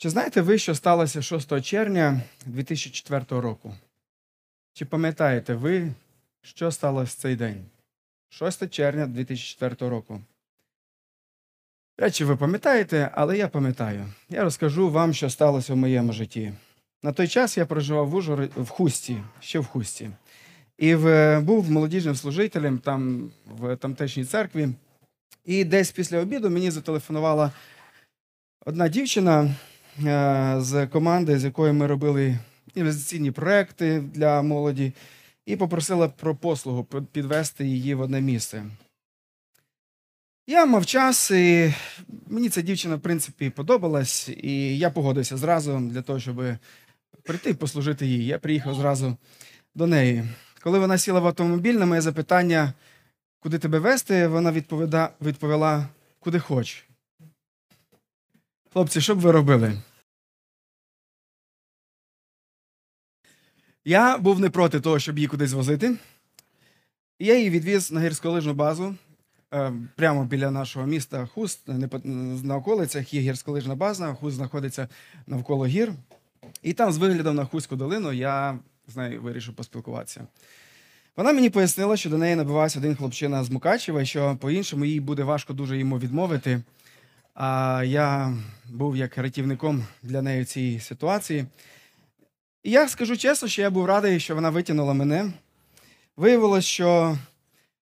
Чи знаєте ви, що сталося 6 червня 2004 року? Чи пам'ятаєте ви, що сталося в цей день? 6 червня 2004 року. Речі, ви пам'ятаєте, але я пам'ятаю. Я розкажу вам, що сталося в моєму житті. На той час я проживав в Ужгороді, в Хусті, ще в Хусті. І в, був молодіжним служителем там, в тамтешній церкві. І десь після обіду мені зателефонувала одна дівчина з команди, з якою ми робили інвестиційні проекти для молоді, і попросила про послугу підвести її в одне місце. Я мав час, і мені ця дівчина, в принципі, подобалась, і я погодився зразу для того, щоб прийти і послужити їй. Я приїхав зразу до неї. Коли вона сіла в автомобіль, на моє запитання, куди тебе вести, вона відповіда, відповіла, куди хоч. Хлопці, що б ви робили? Я був не проти того, щоб її кудись возити. І я її відвіз на гірськолижну базу е, прямо біля нашого міста Хуст. На околицях є гірськолижна база, Хуст знаходиться навколо гір. І там, з виглядом на Хуську долину, я з нею вирішив поспілкуватися. Вона мені пояснила, що до неї набивався один хлопчина з Мукачева, що по-іншому їй буде важко дуже йому відмовити. А я був як рятівником для неї в цій ситуації. І я скажу чесно, що я був радий, що вона витягнула мене. Виявилось, що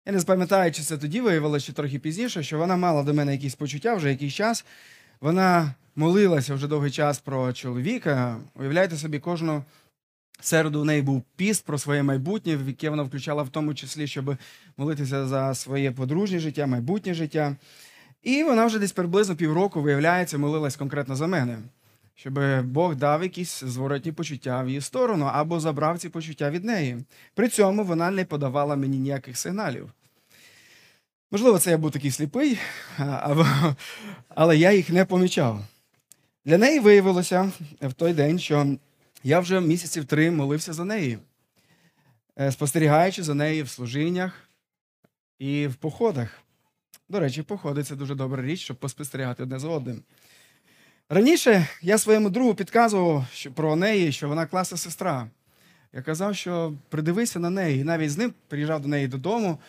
я не пам'ятаю, чи це тоді виявилося, чи трохи пізніше, що вона мала до мене якісь почуття вже якийсь час. Вона молилася вже довгий час про чоловіка. Уявляєте собі, кожну середу у неї був піст про своє майбутнє, в яке вона включала в тому числі, щоб молитися за своє подружнє життя, майбутнє життя. І вона вже десь приблизно півроку, виявляється, молилась конкретно за мене, щоб Бог дав якісь зворотні почуття в її сторону або забрав ці почуття від неї. При цьому вона не подавала мені ніяких сигналів. Можливо, це я був такий сліпий, але я їх не помічав. Для неї виявилося в той день, що я вже місяців три молився за неї, е, спостерігаючи за нею в служіннях і в походах. До речі, походи це дуже добра річ, щоб поспостерігати одне за одним. Раніше я своєму другу підказував про неї, що вона класна сестра. Я казав, що придивися на неї, і навіть з ним приїжджав до неї додому,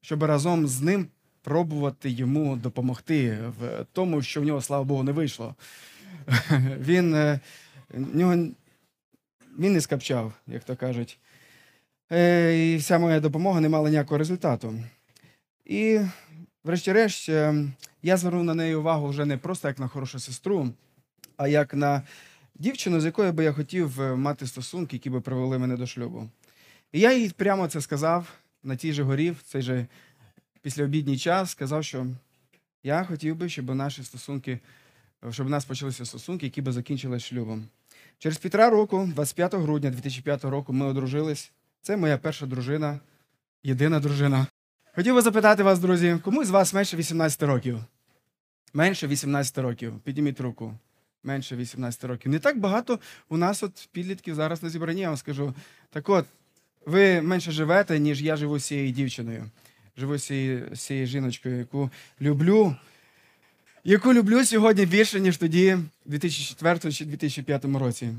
щоб разом з ним пробувати йому допомогти в тому, що в нього, слава Богу, не вийшло. Він е, нього, він не скапчав, як то кажуть. Е, і вся моя допомога не мала ніякого результату. І, врешті-решт, е, я звернув на неї увагу вже не просто як на хорошу сестру, а як на дівчину, з якою би я хотів мати стосунки, які би привели мене до шлюбу. І я їй прямо це сказав на тій же горі, в цей же післяобідній час, сказав, що я хотів би, щоб наші стосунки щоб у нас почалися стосунки, які би закінчилися шлюбом. Через півтора року, 25 грудня 2005 року, ми одружились. Це моя перша дружина, єдина дружина. Хотів би запитати вас, друзі, кому з вас менше 18 років? Менше 18 років. Підніміть руку. Менше 18 років. Не так багато у нас от підлітків зараз на зібранні, я вам скажу. Так от, ви менше живете, ніж я живу з цією дівчиною. Живу з цією, з цією жіночкою, яку люблю яку люблю сьогодні більше, ніж тоді, в 2004 чи 2005 році.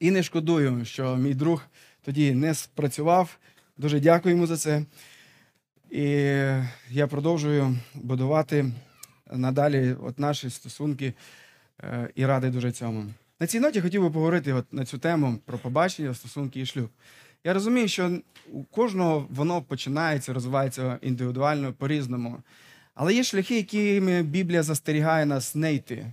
І не шкодую, що мій друг тоді не спрацював. Дуже дякую йому за це. І я продовжую будувати надалі от наші стосунки е, і радий дуже цьому. На цій ноті хотів би поговорити от на цю тему про побачення, стосунки і шлюб. Я розумію, що у кожного воно починається, розвивається індивідуально по-різному. Але є шляхи, якими Біблія застерігає нас не йти.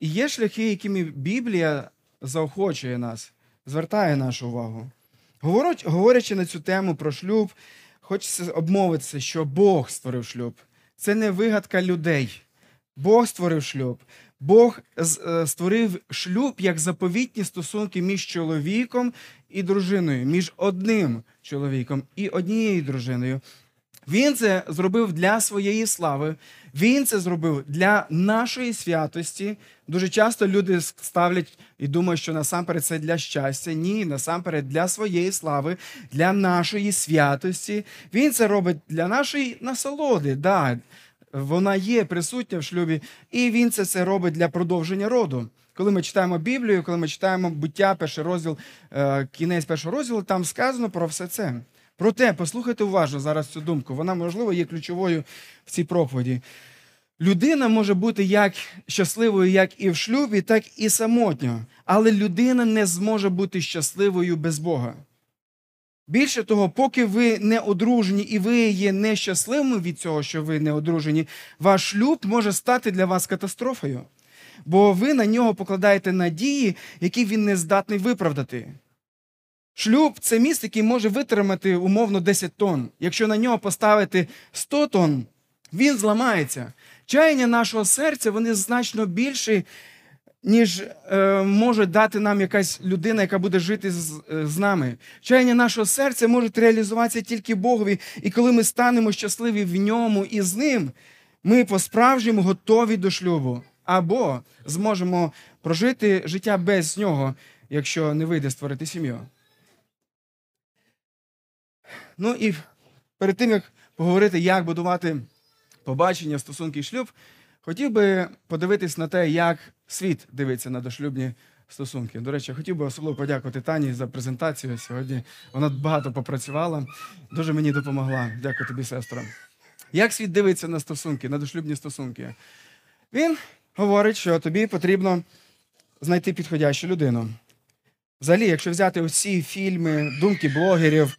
І є шляхи, якими Біблія заохочує нас, звертає нашу увагу. Говорячи на цю тему про шлюб, хочеться обмовитися, що Бог створив шлюб. Це не вигадка людей. Бог створив шлюб. Бог е, створив шлюб як заповітні стосунки між чоловіком і дружиною, між одним чоловіком і однією дружиною. Він це зробив для своєї слави, він це зробив для нашої святості. Дуже часто люди ставлять і думають, що насамперед це для щастя. Ні, насамперед для своєї слави, для нашої святості. Він це робить для нашої насолоди. Да, Вона є присутня в шлюбі, і він це, це робить для продовження роду. Коли ми читаємо Біблію, коли ми читаємо буття, перший розділ, е, кінець першого розділу, там сказано про все це. Проте, послухайте уважно зараз цю думку. Вона, можливо, є ключовою в цій проповіді. Людина може бути як щасливою, як і в шлюбі, так і самотньо. Але людина не зможе бути щасливою без Бога. Більше того, поки ви не одружені і ви є нещасливими від цього, що ви не одружені, ваш шлюб може стати для вас катастрофою. Бо ви на нього покладаєте надії, які він не здатний виправдати. Шлюб це міст, який може витримати умовно 10 тонн. Якщо на нього поставити 100 тонн, він зламається. Чаяння нашого серця вони значно більші, ніж е, може дати нам якась людина, яка буде жити з, е, з нами. Чаяння нашого серця може реалізуватися тільки Богові. І коли ми станемо щасливі в ньому і з ним, ми по-справжньому готові до шлюбу. Або зможемо прожити життя без нього, якщо не вийде створити сім'ю. Ну і перед тим, як поговорити, як будувати побачення, стосунки і шлюб, хотів би подивитись на те, як світ дивиться на дошлюбні стосунки. До речі, хотів би особливо подякувати Тані за презентацію сьогодні. Вона багато попрацювала, дуже мені допомогла. Дякую тобі, сестра. Як світ дивиться на стосунки, на дошлюбні стосунки? Він говорить, що тобі потрібно знайти підходящу людину. Взагалі, якщо взяти усі фільми, думки блогерів,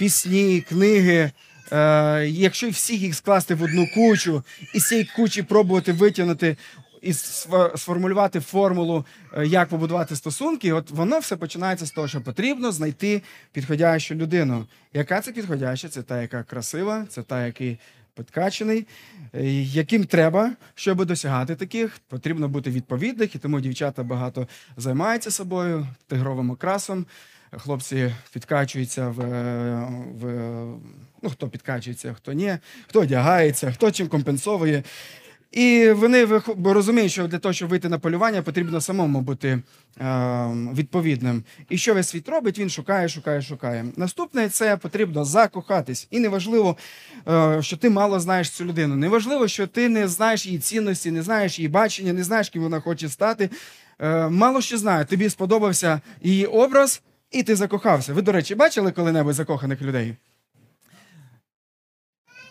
пісні, книги, е, якщо всіх їх скласти в одну кучу і з цієї кучі пробувати витягнути і сформулювати формулу, е, як побудувати стосунки, от воно все починається з того, що потрібно знайти підходящу людину. Яка це підходяща? Це та, яка красива, це та, який підкачений, е, яким треба, щоб досягати таких, потрібно бути відповідних, і тому дівчата багато займаються собою, тигровим окрасом. Хлопці підкачуються в, в ну, хто підкачується, хто ні, хто одягається, хто чим компенсовує. І вони розуміють, що для того, щоб вийти на полювання, потрібно самому бути е, відповідним. І що весь світ робить, він шукає, шукає, шукає. Наступне це потрібно закохатись. І неважливо, е, що ти мало знаєш цю людину. Неважливо, що ти не знаєш її цінності, не знаєш її бачення, не знаєш, ким вона хоче стати. Е, мало що знає, тобі сподобався її образ, і ти закохався. Ви, до речі, бачили коли-небудь закоханих людей?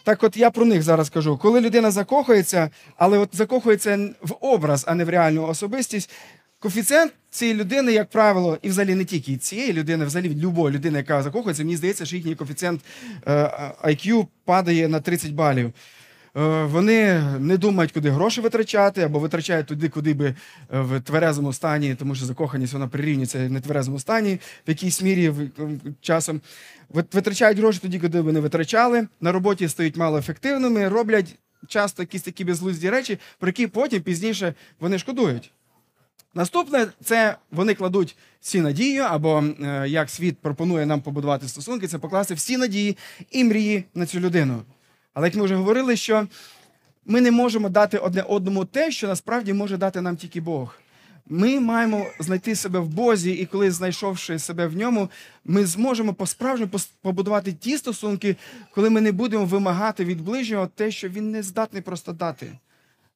Так от я про них зараз кажу. Коли людина закохується, але от закохується в образ, а не в реальну особистість, коефіцієнт цієї людини, як правило, і взагалі не тільки цієї людини, взагалі любої людини, яка закохується, мені здається, що їхній коефіцієнт е, IQ падає на 30 балів. Е, Вони не думають, куди гроші витрачати, або витрачають туди, куди би е, в тверезому стані, тому що закоханість вона прирівнюється в нетверезому стані в якійсь мірі часом. Витрачають гроші тоді, куди би не витрачали. На роботі стають малоефективними, роблять часто якісь такі безглузді речі, про які потім пізніше вони шкодують. Наступне це вони кладуть всі надії, або е, як світ пропонує нам побудувати стосунки, це покласти всі надії і мрії на цю людину. Але як ми вже говорили, що ми не можемо дати одне одному те, що насправді може дати нам тільки Бог. Ми маємо знайти себе в Бозі, і коли знайшовши себе в ньому, ми зможемо по-справжньому побудувати ті стосунки, коли ми не будемо вимагати від ближнього те, що він не здатний просто дати.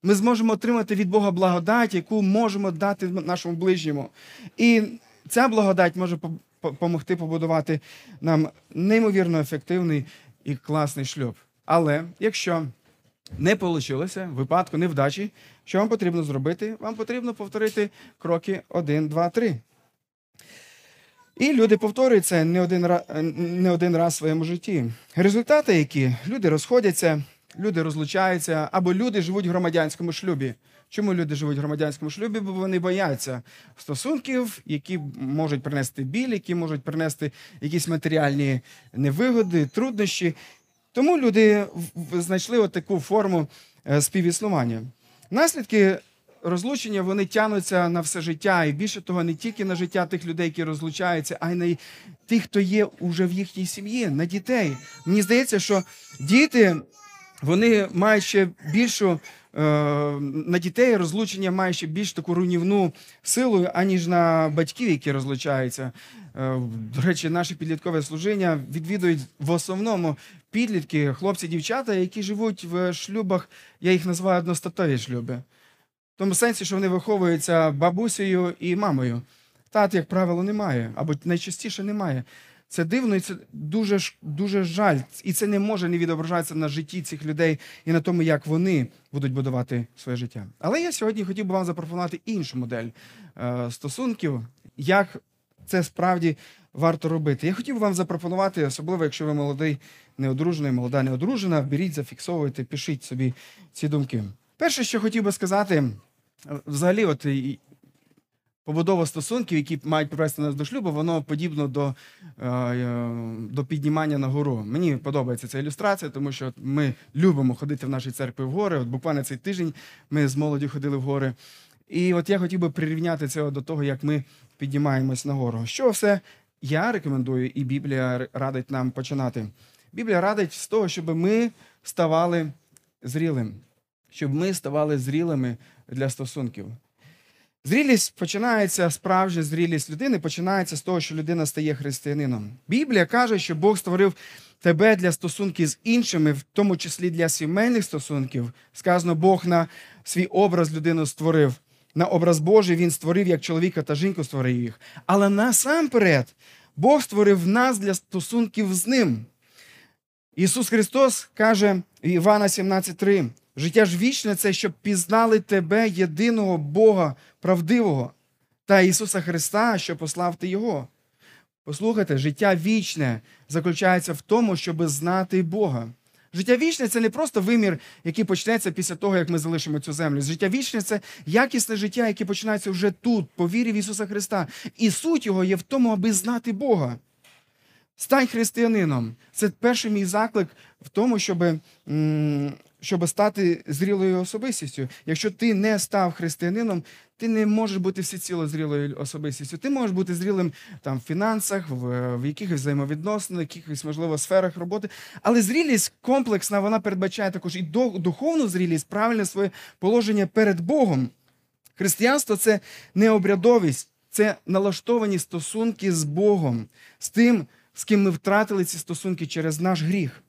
Ми зможемо отримати від Бога благодать, яку можемо дати нашому ближньому. І ця благодать може по- по- допомогти побудувати нам неймовірно ефективний і класний шлюб. Але якщо не вийшло, випадку невдачі, що вам потрібно зробити? Вам потрібно повторити кроки 1, 2, 3. І люди повторюють це не один, раз, не один раз в своєму житті. Результати, які люди розходяться, люди розлучаються, або люди живуть в громадянському шлюбі. Чому люди живуть в громадянському шлюбі? Бо вони бояться стосунків, які можуть принести біль, які можуть принести якісь матеріальні невигоди, труднощі. Тому люди знайшли от таку форму е, співіснування. Наслідки розлучення вони тягнуться на все життя, і більше того, не тільки на життя тих людей, які розлучаються, а й на тих, хто є уже в їхній сім'ї, на дітей. Мені здається, що діти вони мають ще більшу е, на дітей розлучення має ще більш таку руйнівну силу, аніж на батьків, які розлучаються. Е, До речі, наше підліткове служіння відвідують в основному підлітки, хлопці, дівчата, які живуть в шлюбах, я їх називаю одностатові шлюби. В тому сенсі, що вони виховуються бабусею і мамою. Тат, як правило, немає, або найчастіше немає. Це дивно і це дуже, дуже жаль. І це не може не відображатися на житті цих людей і на тому, як вони будуть будувати своє життя. Але я сьогодні хотів би вам запропонувати іншу модель е, стосунків, як це справді варто робити. Я хотів вам запропонувати, особливо якщо ви молодий, неодружений, молода неодружена, беріть, зафіксовуйте, пишіть собі ці думки. Перше, що хотів би сказати, взагалі, от побудова стосунків, які мають привести нас до шлюбу, воно подібно до, е, е, до піднімання на гору. Мені подобається ця ілюстрація, тому що ми любимо ходити в нашій церкві в гори. От буквально цей тиждень ми з молоді ходили в гори. І от я хотів би прирівняти це до того, як ми піднімаємось на гору. Що все я рекомендую, і Біблія радить нам починати. Біблія радить з того, щоб ми ставали зрілим, щоб ми ставали зрілими для стосунків. Зрілість починається, справжня зрілість людини починається з того, що людина стає християнином. Біблія каже, що Бог створив тебе для стосунків з іншими, в тому числі для сімейних стосунків. Сказано, Бог на свій образ людину створив. На образ Божий він створив як чоловіка та жінку створив їх. Але насамперед Бог створив нас для стосунків з ним. Ісус Христос каже в Івана 17:3, життя ж вічне це щоб пізнали тебе, єдиного Бога правдивого, та Ісуса Христа, що послав ти Його. Послухайте, життя вічне заключається в тому, щоб знати Бога. Життя вічне це не просто вимір, який почнеться після того, як ми залишимо цю землю. Життя вічне це якісне життя, яке починається вже тут, по вірі в Ісуса Христа. І суть його є в тому, аби знати Бога. Стань християнином. Це перший мій заклик в тому, щоб, щоб стати зрілою особистістю. Якщо ти не став християнином, ти не можеш бути всеціло зрілою особистістю. Ти можеш бути зрілим там, в фінансах, в, в якихось взаємовідносинах, в якихось, можливо, сферах роботи. Але зрілість комплексна, вона передбачає також і духовну зрілість, правильне своє положення перед Богом. Християнство це не обрядовість, це налаштовані стосунки з Богом, з тим, з ким ми втратили ці стосунки через наш гріх.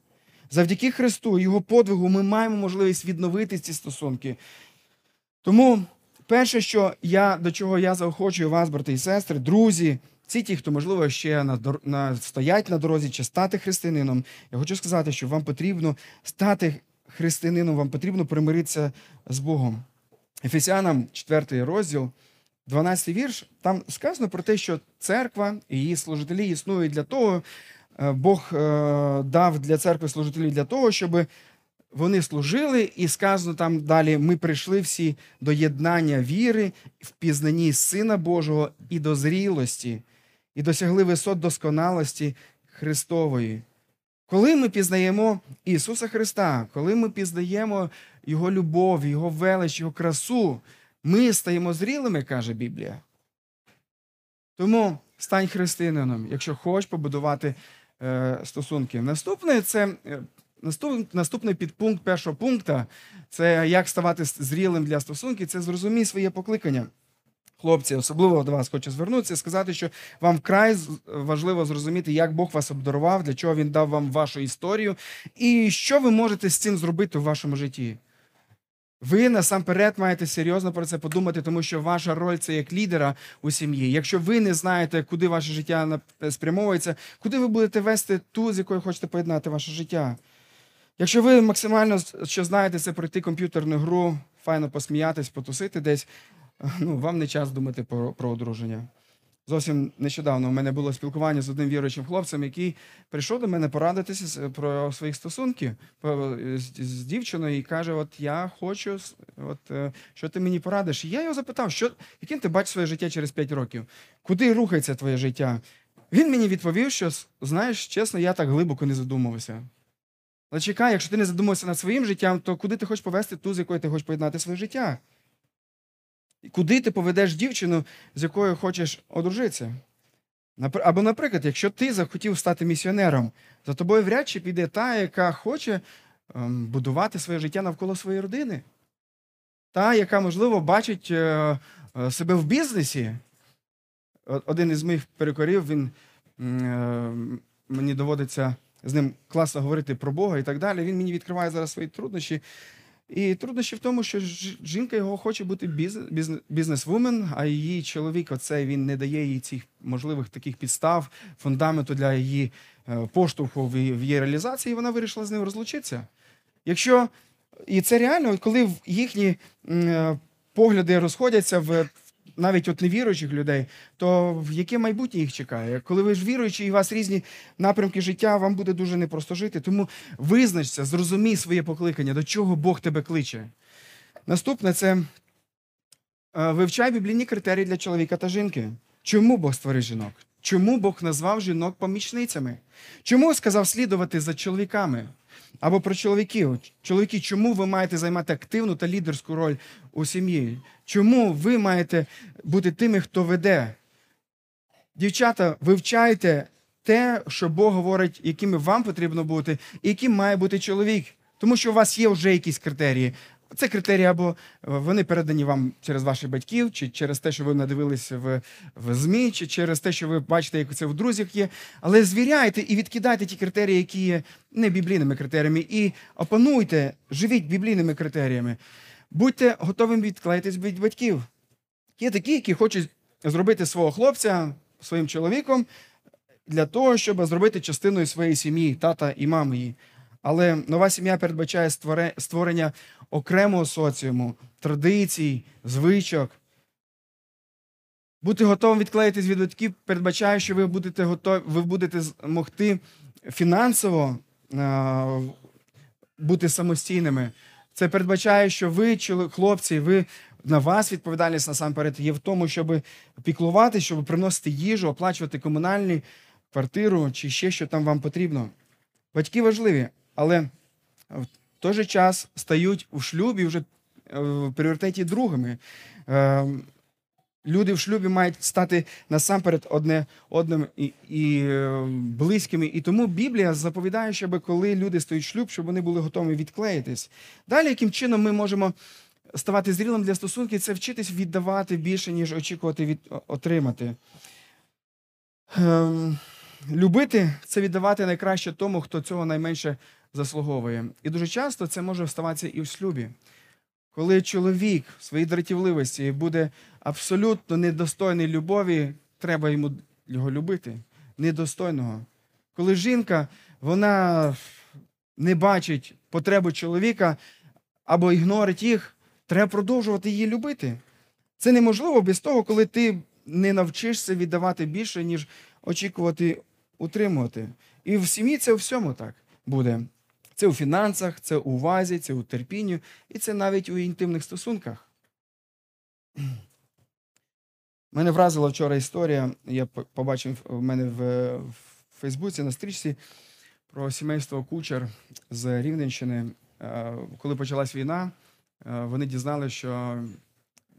Завдяки Христу, Його подвигу, ми маємо можливість відновити ці стосунки. Тому перше, що я до чого я заохочую вас, брати і сестри, друзі, всі ті, хто, можливо, ще на, на, стоять на дорозі чи стати християнином, я хочу сказати, що вам потрібно стати християнином, вам потрібно примиритися з Богом. Ефесянам 4 розділ, 12 вірш, там сказано про те, що церква і її служителі існують для того, е, Бог е, дав для церкви служителів для того, щоб вони служили, і сказано там далі: ми прийшли всі до єднання віри, в пізнанні Сина Божого і до зрілості, і досягли висот досконалості Христової. Коли ми пізнаємо Ісуса Христа, коли ми пізнаємо Його любов, Його велич, Його красу, ми стаємо зрілими, каже Біблія. Тому стань християнином, якщо хочеш побудувати е, стосунки. Наступне це е, наступ, наступний підпункт першого пункту це як ставати зрілим для стосунків, це зрозумій своє покликання. Хлопці, особливо до вас хочу звернутися і сказати, що вам вкрай важливо зрозуміти, як Бог вас обдарував, для чого він дав вам вашу історію, і що ви можете з цим зробити в вашому житті. Ви насамперед маєте серйозно про це подумати, тому що ваша роль це як лідера у сім'ї. Якщо ви не знаєте, куди ваше життя спрямовується, куди ви будете вести ту, з якою хочете поєднати ваше життя. Якщо ви максимально що знаєте, це пройти комп'ютерну гру, файно посміятись, потусити десь, ну, вам не час думати про, про одруження. Зовсім нещодавно у мене було спілкування з одним віруючим хлопцем, який прийшов до мене порадитися про свої стосунки з дівчиною і каже: От я хочу, от, е, що ти мені порадиш? І я його запитав, що, яким ти бачиш своє життя через 5 років? Куди рухається твоє життя? Він мені відповів, що знаєш, чесно, я так глибоко не задумувався. Але чекай, якщо ти не задумався над своїм життям, то куди ти хочеш повести ту, з якою ти хочеш поєднати своє життя? Куди ти поведеш дівчину, з якою хочеш одружитися? Або, наприклад, якщо ти захотів стати місіонером, за тобою вряд чи піде та, яка хоче ем, будувати своє життя навколо своєї родини. Та, яка, можливо, бачить е, е, себе в бізнесі. Один із моїх перекорів, він е, мені доводиться з ним класно говорити про Бога і так далі. Він мені відкриває зараз свої труднощі. І труднощі в тому, що жінка його хоче бути бізнес, бізнес, бізнесвумен, а її чоловік, оцей він не дає їй цих можливих таких підстав, фундаменту для її е, поштовху в її, реалізації, і вона вирішила з ним розлучитися. Якщо і це реально, коли їхні е, погляди розходяться в навіть от невіруючих людей, то в яке майбутнє їх чекає? Коли ви ж віруючі і у вас різні напрямки життя, вам буде дуже непросто жити. Тому визначся, зрозумій своє покликання, до чого Бог тебе кличе. Наступне це е, вивчай біблійні критерії для чоловіка та жінки. Чому Бог створив жінок? Чому Бог назвав жінок помічницями? Чому сказав слідувати за чоловіками? Або про чоловіків. Чоловіки, чому ви маєте займати активну та лідерську роль у сім'ї? Чому ви маєте бути тими, хто веде? Дівчата, вивчайте те, що Бог говорить, якими вам потрібно бути, і яким має бути чоловік. Тому що у вас є вже якісь критерії. Це критерії або е, вони передані вам через ваших батьків, чи через те, що ви надивилися в, в ЗМІ, чи через те, що ви бачите, як це в друзях є. Але звіряйте і відкидайте ті критерії, які є не біблійними критеріями, і опануйте, живіть біблійними критеріями. Будьте готовими відклеїтись від батьків. Є такі, які хочуть зробити свого хлопця своїм чоловіком для того, щоб зробити частиною своєї сім'ї, тата і мами її. Але нова сім'я передбачає створення окремого соціуму, традицій, звичок. Бути готовим відклеїтись від батьків передбачає, що ви будете готові, ви будете з- могти фінансово а, бути самостійними. Це передбачає, що ви, хлопці, ви на вас відповідальність насамперед є в тому, щоб піклувати, щоб приносити їжу, оплачувати комунальні квартиру чи ще що там вам потрібно. Батьки важливі, але в той же час стають у шлюбі вже е, в пріоритеті другими. Е, Люди в шлюбі мають стати насамперед одне одним і, і е, близькими. І тому Біблія заповідає, щоб коли люди стають в шлюб, щоб вони були готові відклеїтись. Далі, яким чином ми можемо ставати зрілим для стосунків, це вчитись віддавати більше, ніж очікувати від отримати. Ем, любити це віддавати найкраще тому, хто цього найменше заслуговує. І дуже часто це може ставатися і в шлюбі. Коли чоловік в своїй дратівливості буде абсолютно недостойний любові, треба йому його любити. Недостойного. Коли жінка вона не бачить потребу чоловіка або ігнорить їх, треба продовжувати її любити. Це неможливо без того, коли ти не навчишся віддавати більше, ніж очікувати утримувати. І в сім'ї це у всьому так буде. Це у фінансах, це у увазі, це у терпінні, і це навіть у інтимних стосунках. Мене вразила вчора історія. Я побачив в мене в, в Фейсбуці на стрічці про сімейство Кучер з Рівненщини. Е, Коли почалась війна, е, вони дізналися, що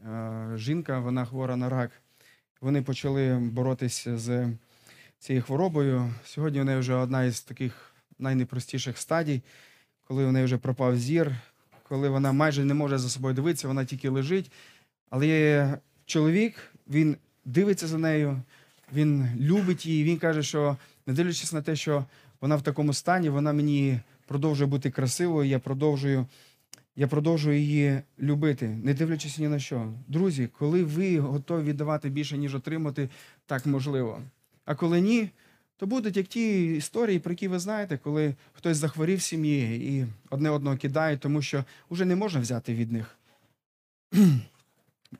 е, жінка вона хвора на рак. Вони почали боротися з цією хворобою. Сьогодні у неї вже одна із таких найнепростіших стадій, коли у неї вже пропав зір, коли вона майже не може за собою дивитися, вона тільки лежить. Але чоловік, він дивиться за нею, він любить її. Він каже, що не дивлячись на те, що вона в такому стані, вона мені продовжує бути красивою, я продовжую. Я продовжую її любити, не дивлячись ні на що. Друзі, коли ви готові віддавати більше, ніж отримати, так можливо. А коли ні, то будуть як ті історії, про які ви знаєте, коли хтось захворів в сім'ї і одне одного кидає, тому що вже не можна взяти від них.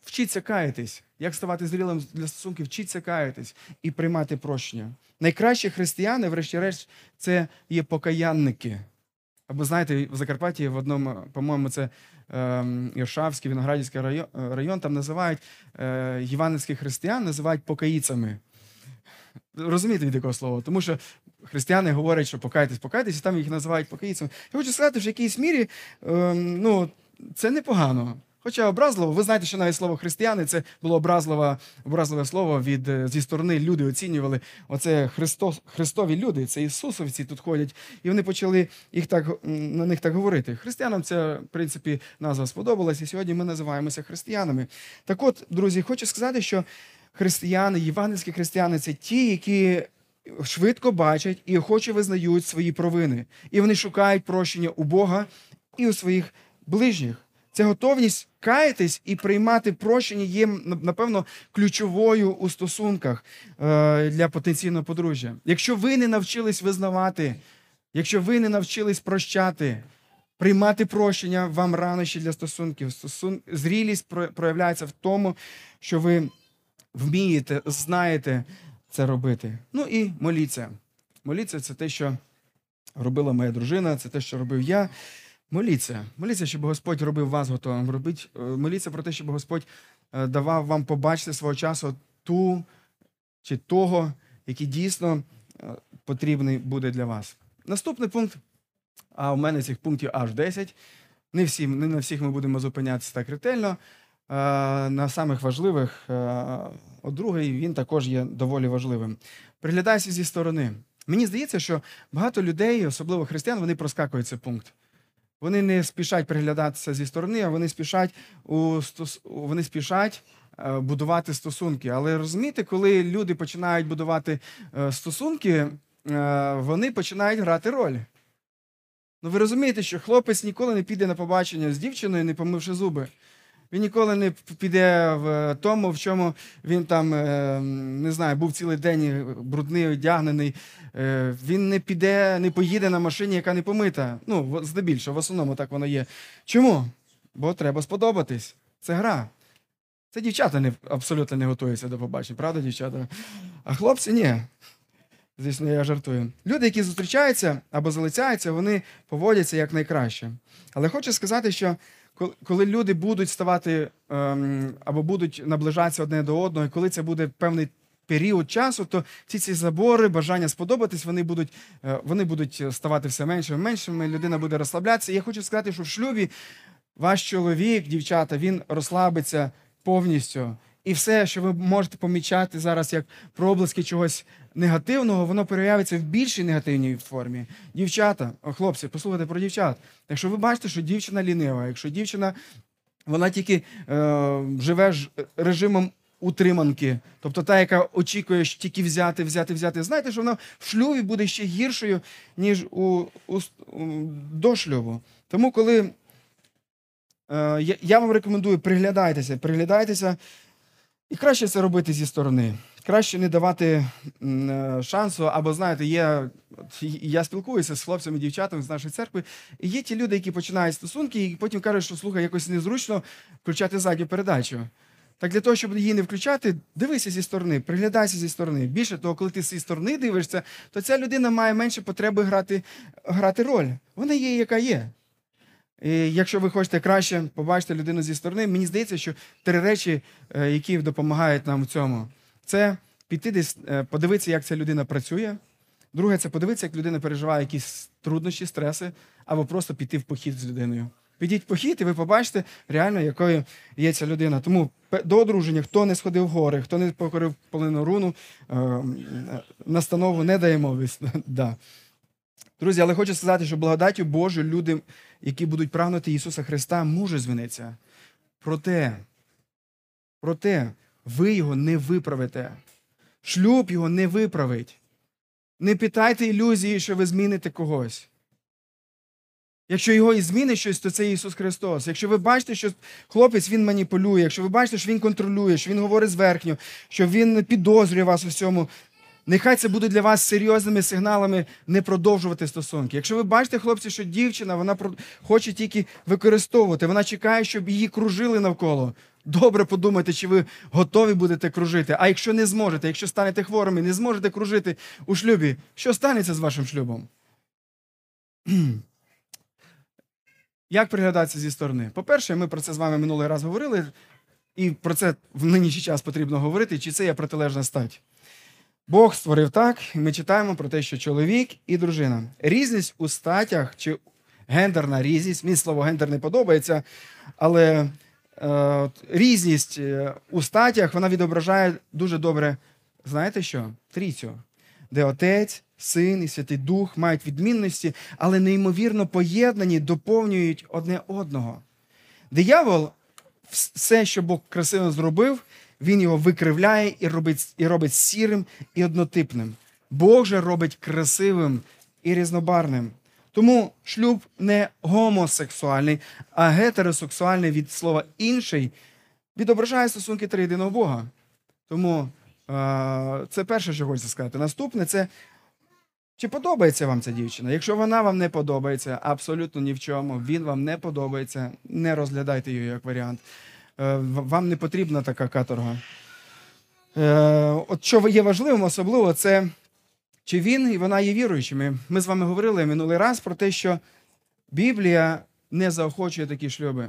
Вчіться каятись. Як ставати зрілим для стосунків, вчіться каятись і приймати прощення. Найкращі християни, врешті-решт, це є покаянники. Або знаєте, в Закарпатті в одному, по-моєму, це ем, Іршавський, Виноградівський район, район там називають е, євангельських християн, називають покаїцями. Розумієте від якого слова? Тому що християни говорять, що покайтесь, покайтесь, і там їх називають покаїцями. Я хочу сказати, що в якійсь мірі ем, ну, це непогано. Хоча образливо, ви знаєте, що навіть слово християни це було образливе, образливе слово від, е, зі сторони люди оцінювали. Оце Христос, Христові люди, це Ісусовці тут ходять, і вони почали їх так, на них так говорити. Християнам це, в принципі, назва сподобалась, і сьогодні ми називаємося християнами. Так от, друзі, хочу сказати, що християни, євангельські християни це ті, які швидко бачать і охоче визнають свої провини. І вони шукають прощення у Бога і у своїх ближніх. Це готовність каятись і приймати прощення є, напевно, ключовою у стосунках е, для потенційного подружжя. Якщо ви не навчились визнавати, якщо ви не навчились прощати, приймати прощення вам рано ще для стосунків. Стосун... Зрілість проявляється в тому, що ви вмієте, знаєте це робити. Ну і моліться. Моліться це те, що робила моя дружина, це те, що робив я. Моліться. Моліться, щоб Господь робив вас готовим. Робіть, е, моліться про те, щоб Господь е, давав вам побачити свого часу ту чи того, який дійсно е, потрібний буде для вас. Наступний пункт, а у мене цих пунктів аж 10. Не, всі, не на всіх ми будемо зупинятися так ретельно. На самих важливих, от другий він також є доволі важливим. Приглядайся зі сторони. Мені здається, що багато людей, особливо християн, вони проскакують цей пункт. Вони не спішать приглядатися зі сторони, а вони спішать у стос- вони спішать е, будувати стосунки. Але розумієте, коли люди починають будувати е, стосунки, е, вони починають грати роль. Ну, ви розумієте, що хлопець ніколи не піде на побачення з дівчиною, не помивши зуби. Він ніколи не піде в тому, в чому він там е, не знаю, був цілий день брудний, одягнений. Е, Він не піде, не поїде на машині, яка не помита. Ну, здебільшого, в основному так воно є. Чому? Бо треба сподобатись. Це гра. Це дівчата не, абсолютно не готуються до побачень, правда, дівчата? А хлопці ні. Звісно, я жартую. Люди, які зустрічаються або залицяються, вони поводяться як найкраще. Але хочу сказати, що коли люди будуть ставати ем, або будуть наближатися одне до одного, і коли це буде певний період часу, то ці ці забори, бажання сподобатись, вони будуть, е, вони будуть ставати все меншими, меншими. Людина буде розслаблятися. І я хочу сказати, що в шлюбі ваш чоловік, дівчата, він розслабиться повністю. І все, що ви можете помічати зараз як проблиски чогось негативного, воно проявиться в більшій негативній формі. Дівчата, о, хлопці, послухайте про дівчат. Якщо ви бачите, що дівчина лінива, якщо дівчина вона тільки е, живе ж режимом утриманки, тобто та, яка очікує що тільки взяти, взяти, взяти, знаєте, що вона в шлюбі буде ще гіршою, ніж у, у, у, до шлюбу. Тому, коли е, я, я вам рекомендую, приглядайтеся, приглядайтеся, і краще це робити зі сторони. Краще не давати е, шансу, або знаєте, є я спілкуюся з хлопцями, дівчатами з нашої церкви, і є ті люди, які починають стосунки, і потім кажуть, що слухай, якось незручно включати задню передачу. Так для того, щоб її не включати, дивися зі сторони, приглядайся зі сторони. Більше того, коли ти зі сторони дивишся, то ця людина має менше потреби грати, грати роль. Вона є, яка є. І якщо ви хочете краще побачити людину зі сторони, мені здається, що три речі, е, які допомагають нам в цьому, це піти десь, е, подивитися, як ця людина працює. Друге, це подивитися, як людина переживає якісь труднощі, стреси, або просто піти в похід з людиною. Підіть в похід, і ви побачите реально, якою є ця людина. Тому до одруження, хто не сходив в гори, хто не покорив полину руну, е, е, настанову не даємо. Да. Друзі, але хочу сказати, що благодаттю Божою люди, які будуть прагнути Ісуса Христа, можуть змінитися. Проте, проте, ви його не виправите. Шлюб його не виправить. Не питайте ілюзії, що ви зміните когось. Якщо його і змінить щось, то це Ісус Христос. Якщо ви бачите, що хлопець він маніпулює, якщо ви бачите, що він контролює, що він говорить зверхньо, що він підозрює вас у всьому, нехай це буде для вас серйозними сигналами не продовжувати стосунки. Якщо ви бачите, хлопці, що дівчина вона хоче тільки використовувати, вона чекає, щоб її кружили навколо. Добре подумайте, чи ви готові будете кружити. А якщо не зможете, якщо станете хворими, не зможете кружити у шлюбі, що станеться з вашим шлюбом? Як приглядатися зі сторони? По-перше, ми про це з вами минулий раз говорили, і про це в нинішній час потрібно говорити, чи це є протилежна стать. Бог створив так, і ми читаємо про те, що чоловік і дружина. Різність у статях чи гендерна різність, мені слово гендер не подобається, але е, різність е, у статях вона відображає дуже добре, знаєте що? Трійцю, де отець, син і Святий Дух мають відмінності, але неймовірно поєднані, доповнюють одне одного. Диявол все, що Бог красиво зробив, він його викривляє і робить, і робить сірим і однотипним. Бог же робить красивим і різнобарним. Тому шлюб не гомосексуальний, а гетеросексуальний від слова інший відображає стосунки триєдиного Бога. Тому е, це перше, що хочеться сказати. Наступне це чи подобається вам ця дівчина? Якщо вона вам не подобається, абсолютно ні в чому, він вам не подобається, не розглядайте її як варіант. Е, Вам не потрібна така каторга. Е, От що є важливим, особливо, це чи він і вона є віруючими. Ми з вами говорили минулий раз про те, що Біблія не заохочує такі шлюби.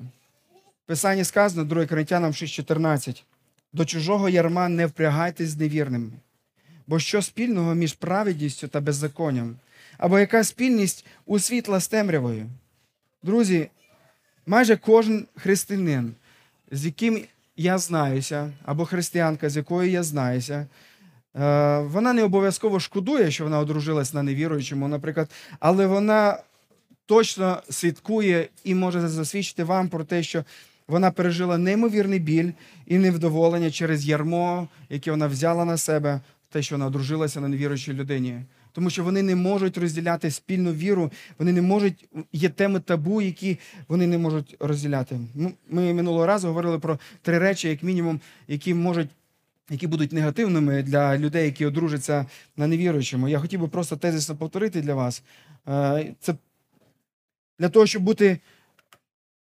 В Писанні сказано 2 Коринтянам 6,14. До чужого ярма не впрягайтесь з невірними. Бо що спільного між праведністю та беззаконням? Або яка спільність у світла з темрявою? Друзі, майже кожен християнин, з яким я знаюся, або християнка, з якою я знаюся, е, вона не обов'язково шкодує, що вона одружилась на невіруючому, наприклад, але вона точно свідкує і може засвідчити вам про те, що вона пережила неймовірний біль і невдоволення через ярмо, яке вона взяла на себе, те, що вона одружилася на невіруючій людині. Тому що вони не можуть розділяти спільну віру, вони не можуть, є теми табу, які вони не можуть розділяти. Ми минулого разу говорили про три речі, як мінімум, які можуть. Які будуть негативними для людей, які одружаться на невіруючому. Я хотів би просто тезисно повторити для вас. Е, Це для того, щоб бути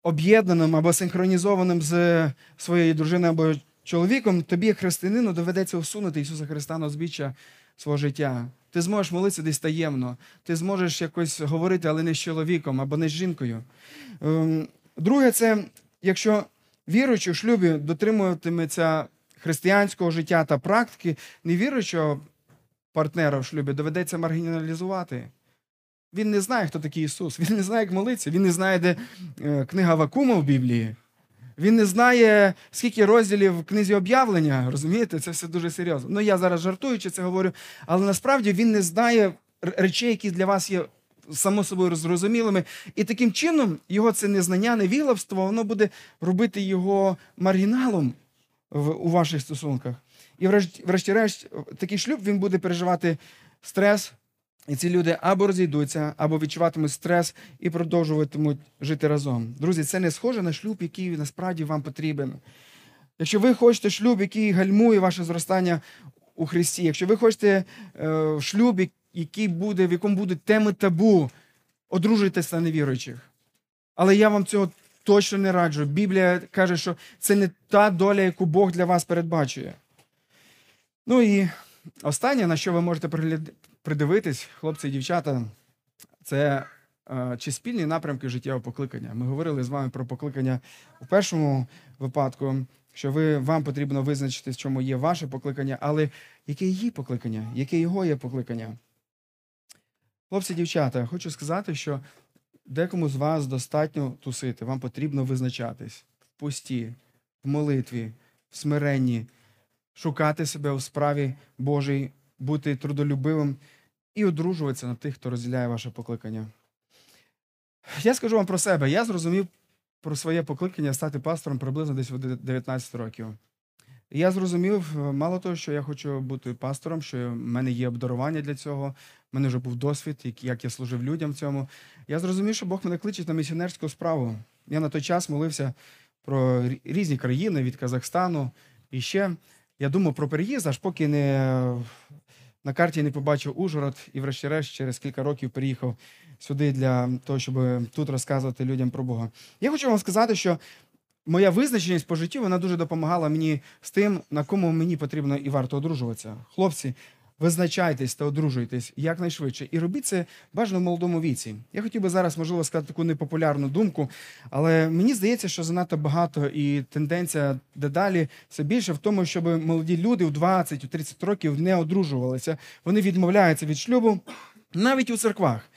об'єднаним або синхронізованим з своєю дружиною або чоловіком, тобі, як християнину, доведеться усунути Ісуса Христа на узбіччя свого життя. Ти зможеш молитися десь таємно, ти зможеш якось говорити, але не з чоловіком або не з жінкою. Ем, Друге, це якщо віруючий у шлюбі дотримуватиметься християнського життя та практики, невіруючого партнера в шлюбі доведеться маргіналізувати. Він не знає, хто такий Ісус. Він не знає, як молитися. Він не знає, де е, книга Вакума в Біблії. Він не знає, скільки розділів в книзі об'явлення. Розумієте, це все дуже серйозно. Ну, я зараз жартуючи це говорю, але насправді він не знає речей, які для вас є само собою зрозумілими. І таким чином його це незнання, невігластво, воно буде робити його маргіналом в, у ваших стосунках. І врешті- врешті-решт, такий шлюб він буде переживати стрес, і ці люди або розійдуться, або відчуватимуть стрес і продовжуватимуть жити разом. Друзі, це не схоже на шлюб, який насправді вам потрібен. Якщо ви хочете шлюб, який гальмує ваше зростання у Христі, якщо ви хочете е, шлюб, який буде, в якому будуть теми табу, одружуйтесь на невіруючих. Але я вам цього точно не раджу. Біблія каже, що це не та доля, яку Бог для вас передбачує. Ну і останнє, на що ви можете придивитись, хлопці і дівчата, це е, чи спільні напрямки життєвого покликання. Ми говорили з вами про покликання у першому випадку, що ви, вам потрібно визначити, в чому є ваше покликання, але яке її покликання, яке його є покликання. Хлопці, дівчата, хочу сказати, що декому з вас достатньо тусити, вам потрібно визначатись в пості, в молитві, в смиренні, шукати себе у справі Божій, бути трудолюбивим і одружуватися на тих, хто розділяє ваше покликання. Я скажу вам про себе. Я зрозумів про своє покликання стати пастором приблизно десь в 19 років. Я зрозумів, е, мало того, що я хочу бути пастором, що в мене є обдарування для цього, в мене вже був досвід, як- я служив людям в цьому. Я зрозумів, що Бог мене кличе на місіонерську справу. Я на той час молився про різні країни від Казахстану. І ще я думав про переїзд, аж поки не на карті не побачив Ужгород і, врешті-решт, через кілька років переїхав сюди для того, щоб тут розказувати людям про Бога. Я хочу вам сказати, що моя визначеність по життю вона дуже допомагала мені з тим, на кому мені потрібно і варто одружуватися. Хлопці, визначайтесь та одружуйтесь якнайшвидше. І робіть це бажано в молодому віці. Я хотів би зараз, можливо, сказати таку непопулярну думку, але мені здається, що занадто багато і тенденція дедалі все більше в тому, щоб молоді люди в 20-30 років не одружувалися. Вони відмовляються від шлюбу навіть у церквах.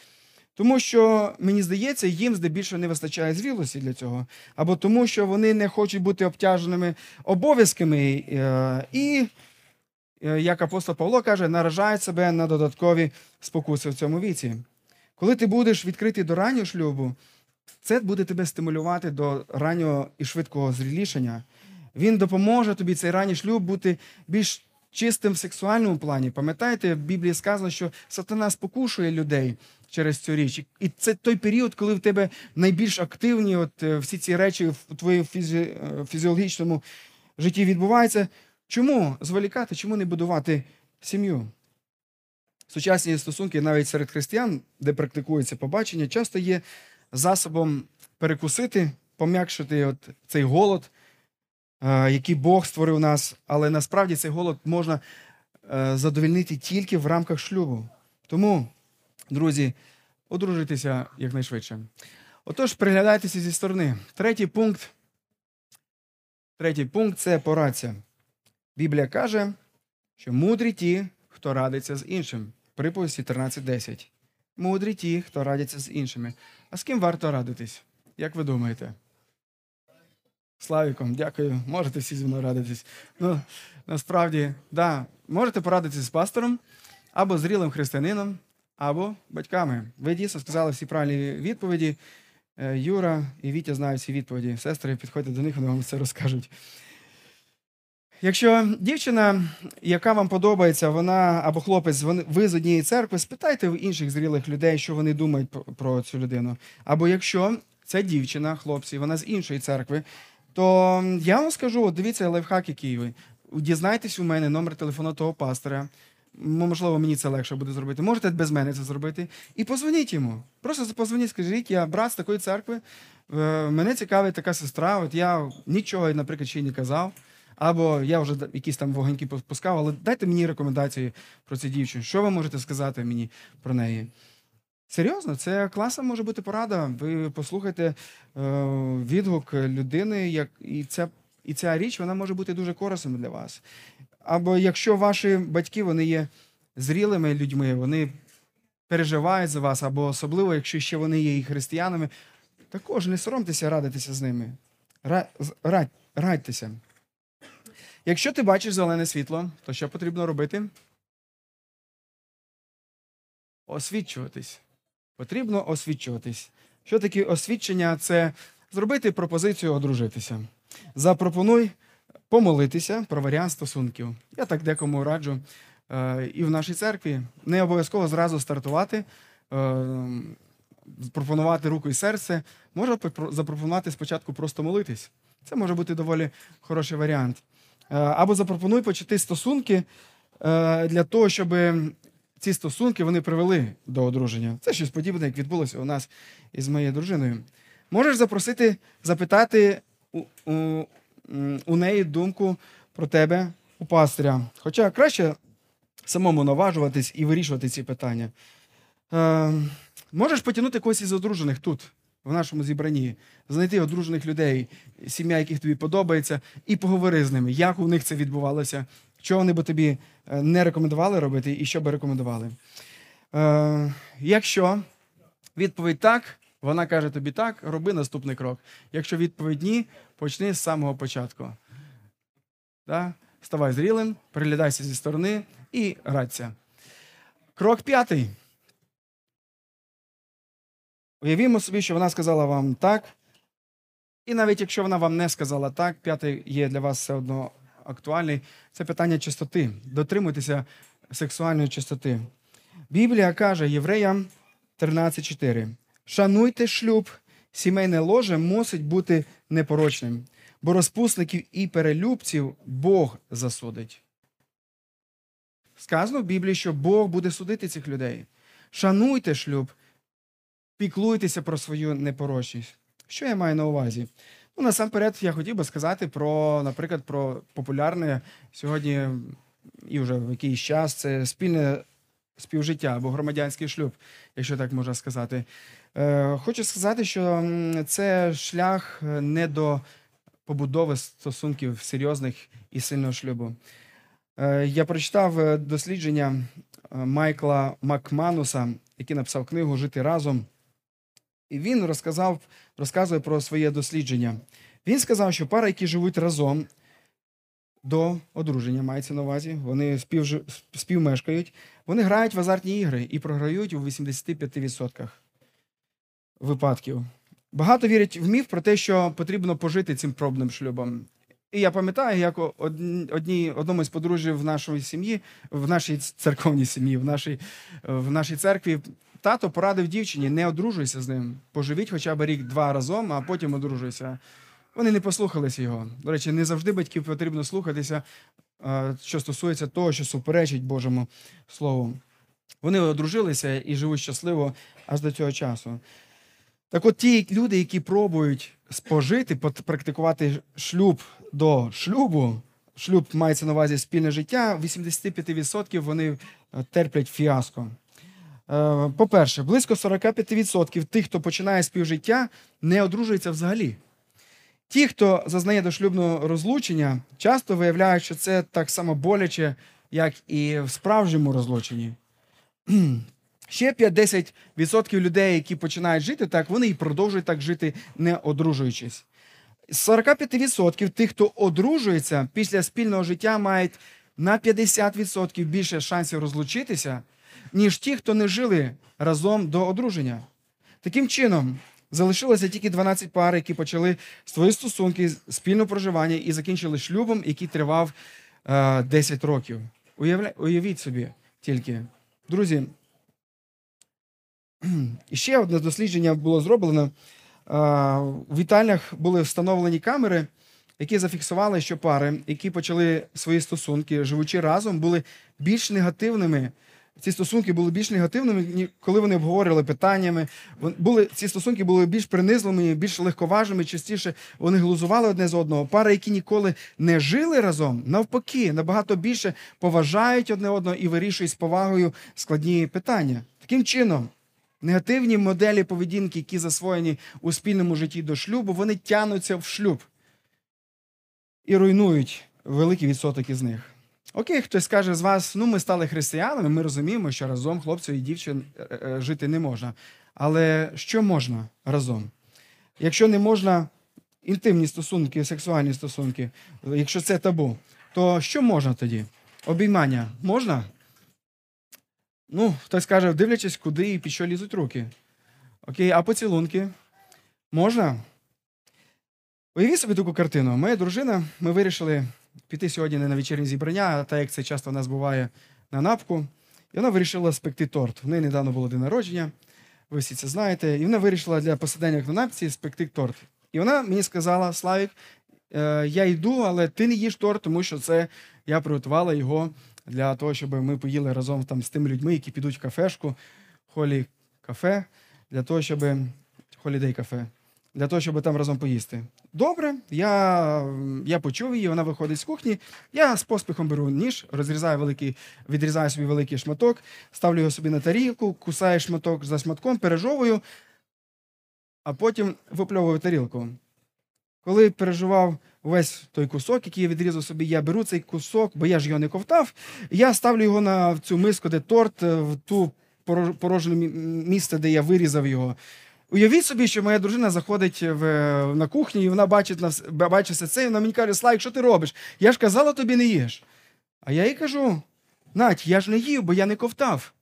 Тому що мені здається, їм здебільшого не вистачає зрілості для цього, або тому, що вони не хочуть бути обтяженими обов'язками е, і, як апостол Павло каже, наражають себе на додаткові спокуси в цьому віці. Коли ти будеш відкритий до раннього шлюбу, це буде тебе стимулювати до раннього і швидкого зрілішання. Він допоможе тобі цей ранній шлюб бути більш чистим в сексуальному плані. Пам'ятаєте, в Біблії сказано, що сатана спокушує людей через цю річ. І- І це той період, коли в тебе найбільш активні от, е, всі ці речі в твоєму фізі... е, фізіологічному житті відбуваються. Чому зволікати, чому не будувати сім'ю? Сучасні стосунки навіть серед християн, де практикується побачення, часто є засобом перекусити, пом'якшити от цей голод, е, який Бог створив нас, але насправді цей голод можна е, задовольнити тільки в рамках шлюбу. Тому, друзі, одружитися якнайшвидше. Отож, приглядайтеся зі сторони. Третій пункт. Третій пункт це порадця. Біблія каже, що мудрі ті, хто радиться з іншим. Приповісті 13.10. Мудрі ті, хто радяться з іншими. А з ким варто радитись? Як ви думаєте? Славіком, дякую. Можете всі зі мною радитись. Ну, насправді, да, можете порадитися з пастором або зрілим християнином, або батьками. Ви дійсно сказали всі правильні відповіді. Е, Юра і Вітя знають всі відповіді. Сестри, підходьте до них, вони вам все розкажуть. Якщо дівчина, яка вам подобається, вона або хлопець, ви з однієї церкви, спитайте в інших зрілих людей, що вони думають про, цю людину. Або якщо ця дівчина, хлопці, вона з іншої церкви, то я вам скажу: дивіться лайфхак, який ви. Дізнайтесь у мене номер телефону того пастора. Можливо, мені це легше буде зробити. Можете без мене це зробити. І позвоніть йому. Просто позвоніть, скажіть, я брат з такої церкви. е, Мене цікавить така сестра. От я нічого, наприклад, ще й не казав. Або я вже якісь там вогоньки пускав, але дайте мені рекомендації про цю дівчину. Що ви можете сказати мені про неї? Серйозно, це класна може бути порада. Ви послухайте е, відгук людини, як і ця, і ця річ вона може бути дуже корисною для вас. Або якщо ваші батьки вони є зрілими людьми, вони переживають за вас, або особливо, якщо ще вони є і християнами, також не соромтеся радитися з ними. Радь, радьтеся. Якщо ти бачиш зелене світло, то що потрібно робити? Освідчуватись. Потрібно освідчуватись. Що таке освідчення? Це зробити пропозицію одружитися. Запропонуй помолитися про варіант стосунків. Я так декому раджу. Е, і в нашій церкві не обов'язково зразу стартувати, е, пропонувати руку і серце. Можна запропонувати спочатку просто молитись. Це може бути доволі хороший варіант. Е, Або запропонуй почати стосунки е, для того, щоб ці стосунки вони привели до одруження. Це щось подібне, як відбулося у нас із моєю дружиною. Можеш запросити, запитати у, у, у неї думку про тебе у пастиря. Хоча краще самому наважуватись і вирішувати ці питання. Е, можеш потягнути когось із одружених тут, в нашому зібранні, знайти одружених людей, сім'я, яких тобі подобається, і поговори з ними, як у них це відбувалося, що вони би тобі е, не рекомендували робити і що би рекомендували. Е, якщо відповідь так, вона каже тобі так, роби наступний крок. Якщо відповідь ні, почни з самого початку. Да? Ставай зрілим, приглядайся зі сторони і радься. Крок п'ятий. Уявімо собі, що вона сказала вам так. І навіть якщо вона вам не сказала так, п'ятий є для вас все одно актуальний. Це питання чистоти. Дотримуйтеся сексуальної чистоти. Біблія каже Євреям 13.4. Шануйте шлюб, сімейне ложе мусить бути непорочним, бо розпусників і перелюбців Бог засудить. Сказано в Біблії, що Бог буде судити цих людей. Шануйте шлюб, піклуйтеся про свою непорочність. Що я маю на увазі? Ну, насамперед, я хотів би сказати про, наприклад, про популярне сьогодні і вже в якийсь час це спільне співжиття або громадянський шлюб, якщо так можна сказати. Е, хочу сказати, що це шлях е, не до побудови стосунків серйозних і сильного шлюбу. Е, я прочитав е, дослідження е, Майкла Макмануса, який написав книгу Жити разом. І він розказав, розказує про своє дослідження. Він сказав, що пара, які живуть разом до одруження, мається на увазі, вони співжи, співмешкають, вони грають в азартні ігри і програють у 85% випадків. Багато вірять в міф про те, що потрібно пожити цим пробним шлюбом. І я пам'ятаю, як одні, одному з подружжів в нашій сім'ї, в нашій церковній сім'ї, в нашій, в нашій церкві, тато порадив дівчині, не одружуйся з ним. Поживіть хоча б рік-два разом, а потім одружуйся. Вони не послухалися його. До речі, не завжди батьків потрібно слухатися, що стосується того, що суперечить Божому Слову. Вони одружилися і живуть щасливо аж до цього часу. Так от ті люди, які пробують спожити, практикувати шлюб до шлюбу, шлюб мається на увазі спільне життя, 85% вони е, терплять фіаско. Е, По-перше, близько 45% тих, хто починає співжиття, не одружується взагалі. Ті, хто зазнає дошлюбного розлучення, часто виявляють, що це так само боляче, як і в справжньому розлученні. Ще 5-10% людей, які починають жити так, вони і продовжують так жити, не одружуючись. З 45% тих, хто одружується після спільного життя, мають на 50% більше шансів розлучитися, ніж ті, хто не жили разом до одруження. Таким чином, залишилося тільки 12 пар, які почали свої стосунки, спільне проживання і закінчили шлюбом, який тривав е, 10 років. Уявля... Уявіть собі тільки. Друзі, ще одне дослідження було зроблено. Е, В вітальнях були встановлені камери, які зафіксували, що пари, які почали свої стосунки, живучи разом, були більш негативними. Ці стосунки були більш негативними, коли вони обговорювали питаннями. Були, ці стосунки були більш принизливими, більш легковажними, частіше вони глузували одне з одного. Пари, які ніколи не жили разом, навпаки, набагато більше поважають одне одного і вирішують з повагою складні питання. Таким чином, негативні моделі поведінки, які засвоєні у спільному житті до шлюбу, вони тягнуться в шлюб і руйнують великий відсоток із них. Окей, хтось каже з вас, ну ми стали християнами, ми розуміємо, що разом хлопцю і дівчин е, е, жити не можна. Але що можна разом? Якщо не можна інтимні стосунки, сексуальні стосунки, якщо це табу, то що можна тоді? Обіймання можна? Ну, хтось каже, дивлячись, куди і під що лізуть руки. Окей, а поцілунки? Можна? Уявіть собі таку картину. Моя дружина, ми вирішили піти сьогодні не на вечірнє зібрання, а так як це часто в нас буває на напку. І вона вирішила спекти торт. В неї недавно було день народження, ви всі це знаєте. І вона вирішила для посидення на напці спекти торт. І вона мені сказала: Славік, е, я йду, але ти не їш торт, тому що це я приготувала його для того, щоб ми поїли разом там з тими людьми, які підуть в кафешку, холі кафе, для того, щоб холідей кафе, для того, щоб там разом поїсти. Добре, я, я почув її, вона виходить з кухні. Я з поспіхом беру ніж, розрізаю великий, відрізаю собі великий шматок, ставлю його собі на тарілку, кусаю шматок за шматком, пережовую, а потім випльовую тарілку. Коли переживав весь той кусок, який я відрізав собі, я беру цей кусок, бо я ж його не ковтав, я ставлю його на цю миску, де торт, е, в ту порож- порожнє місце, де я вирізав його. Уявіть собі, що моя дружина заходить в, на кухню, і вона бачить, на, вс- ба- бачить все це, і вона мені каже, Слайк, що ти робиш? Я ж казала, тобі не їж. А я їй кажу: Надь, я ж не їв, бо я не ковтав.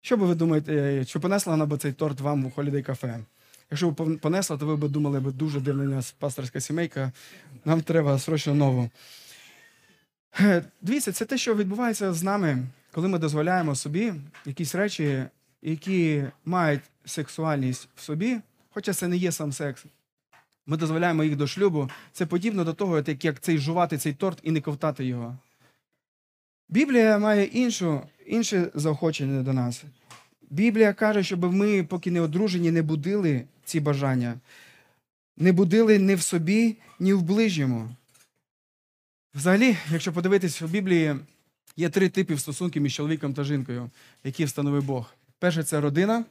Що би ви думаєте, чи понесла вона би цей торт вам у Holiday кафе? Якщо б понесла, то ви б думали, б дуже дивна нас пасторська сімейка, нам треба срочно нову. Е, Дивіться, це те, що відбувається з нами, коли ми дозволяємо собі якісь речі, які мають сексуальність в собі, хоча це не є сам секс. Ми дозволяємо їх до шлюбу. Це подібно до того, як, цей жувати цей торт і не ковтати його. Біблія має іншу, інше заохочення до нас. Біблія каже, щоб ми, поки не одружені, не будили ці бажання, не будили ні в собі, ні в ближньому. Взагалі, якщо подивитись в Біблії, є три типи стосунків між чоловіком та жінкою, які встановив Бог. Перше це родина,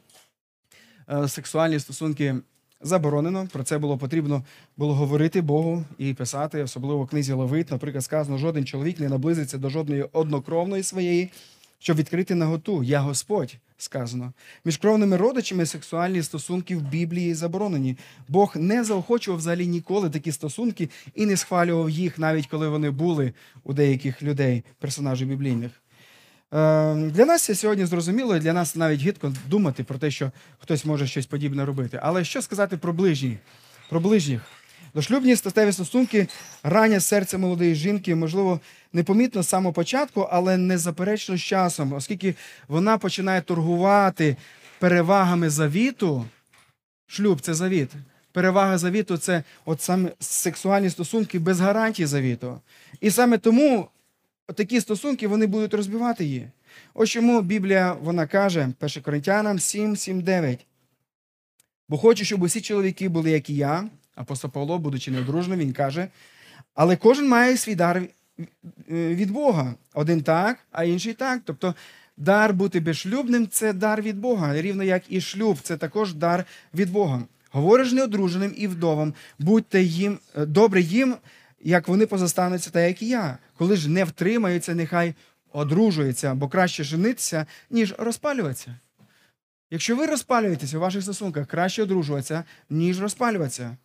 сексуальні стосунки заборонено. Про це було потрібно було говорити Богу і писати, особливо в книзі Левит. Наприклад, сказано, жоден чоловік не наблизиться до жодної однокровної своєї, щоб відкрити наготу. Я Господь. Сказано. Між кровними родичами сексуальні стосунки в Біблії заборонені. Бог не заохочував взагалі ніколи такі стосунки і не схвалював їх, навіть коли вони були у деяких людей, персонажів біблійних. Е, Для нас це сьогодні зрозуміло, і для нас навіть гидко думати про те, що хтось може щось подібне робити. Але що сказати про ближніх? Про ближніх? Дошлюбні статеві стосунки ранять серце молодої жінки, можливо, непомітно з самого початку, але незаперечно з часом, оскільки вона починає торгувати перевагами завіту. Шлюб це завіт. Перевага завіту це от саме сексуальні стосунки без гарантії завіту. І саме тому такі стосунки вони будуть розбивати її. Ось чому Біблія вона каже, 1 Коринтянам 7, 7, 9. Бо хочу, щоб усі чоловіки були, як і я, апостол Павло, будучи неодружним, він каже, але кожен має свій дар е, від Бога. Один так, а інший так. Тобто дар бути безшлюбним це дар від Бога, рівно як і шлюб, це також дар від Бога. Говориш неодруженим і вдовам, будьте їм е, добре їм, як вони позастануться, та як і я. Коли ж не втримаються, нехай одружуються, бо краще женитися, ніж розпалюватися. Якщо ви розпалюєтеся у ваших стосунках, краще одружуватися, ніж розпалюватися.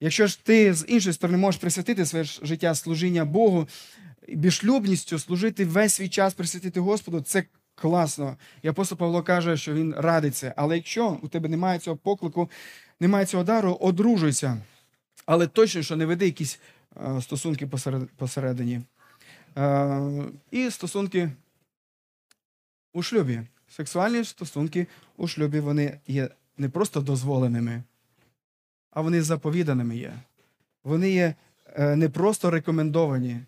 Якщо ж ти з іншої сторони можеш присвятити своє життя служіння Богу, і безшлюбністю служити весь свій час, присвятити Господу, це класно. І апостол Павло каже, що він радить це. Але якщо у тебе немає цього поклику, немає цього дару, одружуйся. Але точно, що не веди якісь стосунки посеред, посередині. Е, і стосунки у шлюбі. Сексуальні стосунки у шлюбі вони є не просто дозволеними, а вони заповіданими є. Вони є е, не просто рекомендовані,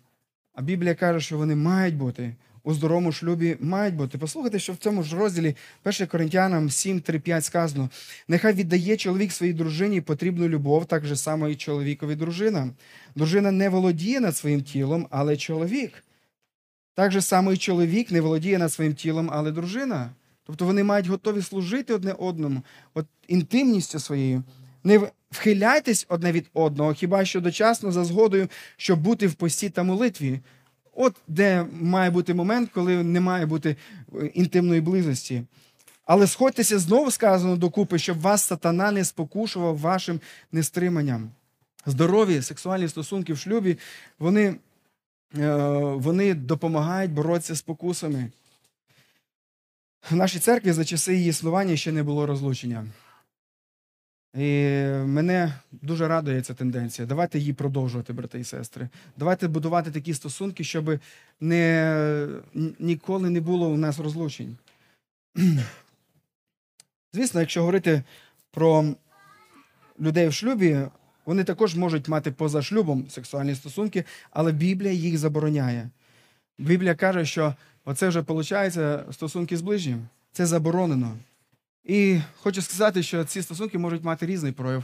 а Біблія каже, що вони мають бути. У здоровому шлюбі мають бути. Послухайте, що в цьому ж розділі 1 Коринтянам 7, 3, 5 сказано: нехай віддає чоловік своїй дружині потрібну любов, так же само і чоловікові дружина. Дружина не володіє над своїм тілом, але чоловік. Так же само і чоловік не володіє над своїм тілом, але дружина. Тобто вони мають готові служити одне одному, от інтимністю своєю. Не вхиляйтесь одне від одного, хіба що дочасно за згодою, щоб бути в пості та молитві. От де має бути момент, коли не має бути е, інтимної близості. Але сходьтеся знову сказано докупи, щоб вас сатана не спокушував вашим нестриманням. Здорові сексуальні стосунки в шлюбі, вони, е, вони допомагають боротися з покусами. В нашій церкві за часи її існування ще не було розлучення. І мене дуже радує ця тенденція. Давайте її продовжувати, брати і сестри. Давайте будувати такі стосунки, щоб не, ніколи не було у нас розлучень. Звісно, якщо говорити про людей в шлюбі, вони також можуть мати поза шлюбом сексуальні стосунки, але Біблія їх забороняє. Біблія каже, що оце вже виходить стосунки з ближнім. Це заборонено. І хочу сказати, що ці стосунки можуть мати різний прояв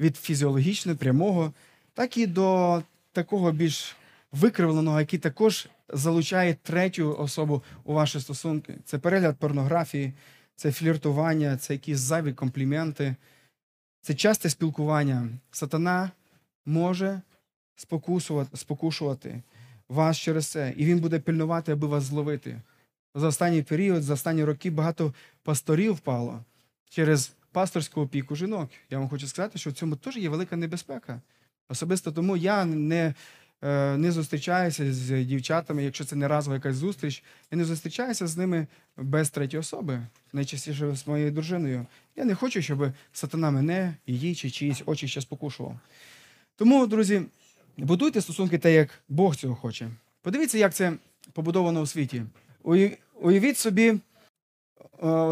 від фізіологічного, прямого, так і до такого більш викривленого, який також залучає третю особу у ваші стосунки. Це перегляд порнографії, це фліртування, це якісь зайві компліменти, це часте спілкування. Сатана може спокушувати вас через це, і він буде пильнувати, аби вас зловити. За останній період, за останні роки багато пасторів впало через пасторську опіку жінок. Я вам хочу сказати, що в цьому теж є велика небезпека. Особисто тому я не е, не зустрічаюся з дівчатами, якщо це не разова якась зустріч, я не зустрічаюся з ними без третьої особи, найчастіше з моєю дружиною. Я не хочу, щоб сатана мене, її чи чиїсь очі ще спокушував. Тому, друзі, будуйте стосунки так, як Бог цього хоче. Подивіться, як це побудовано у світі. Уявіть собі е,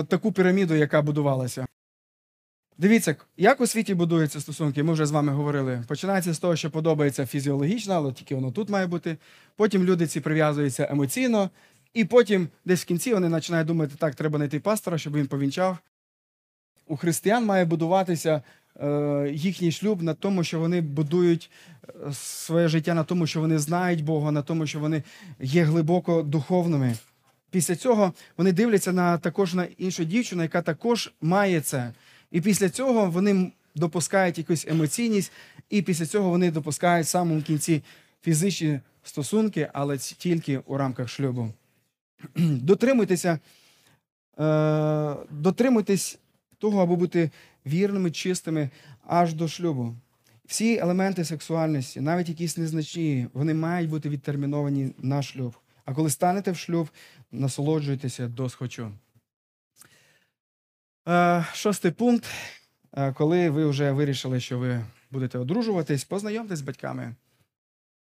таку піраміду, яка будувалася. Дивіться, як у світі будуються стосунки, ми вже з вами говорили. Починається з того, що подобається фізіологічно, але тільки воно тут має бути. Потім люди ці прив'язуються емоційно, і потім десь в кінці вони починають думати, так, треба знайти пастора, щоб він повінчав. У християн має будуватися е, їхній шлюб на тому, що вони будують е, своє життя на тому, що вони знають Бога, на тому, що вони є глибоко духовними. Після цього вони дивляться на також на іншу дівчину, яка також має це. І після цього вони допускають якусь емоційність, і після цього вони допускають в самому кінці фізичні стосунки, але тільки у рамках шлюбу. Дотримуйтеся, е, дотримуйтесь того, аби бути вірними, чистими аж до шлюбу. Всі елементи сексуальності, навіть якісь незначні, вони мають бути відтерміновані на шлюб. А коли станете в шлюб, насолоджуйтеся до схочу. Е, шостий пункт. Е, коли ви вже вирішили, що ви будете одружуватись, познайомтесь з батьками.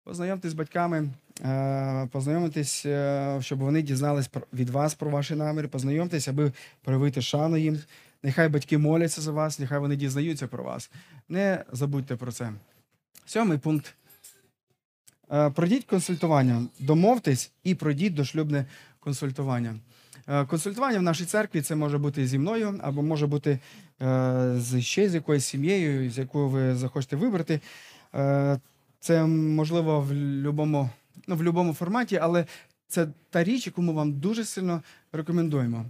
Познайомтесь з батьками, е, познайомитесь, е, щоб вони дізнались від вас про ваші наміри, познайомтесь, аби проявити шану їм. Нехай батьки моляться за вас, нехай вони дізнаються про вас. Не забудьте про це. Сьомий пункт. Пройдіть консультування, домовтесь і пройдіть дошлюбне консультування. Е, Консультування в нашій церкві це може бути зі мною, або може бути е, з ще з якоюсь сім'єю, з якою ви захочете вибрати. Е, Це можливо в будь-якому ну, в будь-якому форматі, але це та річ, яку ми вам дуже сильно рекомендуємо.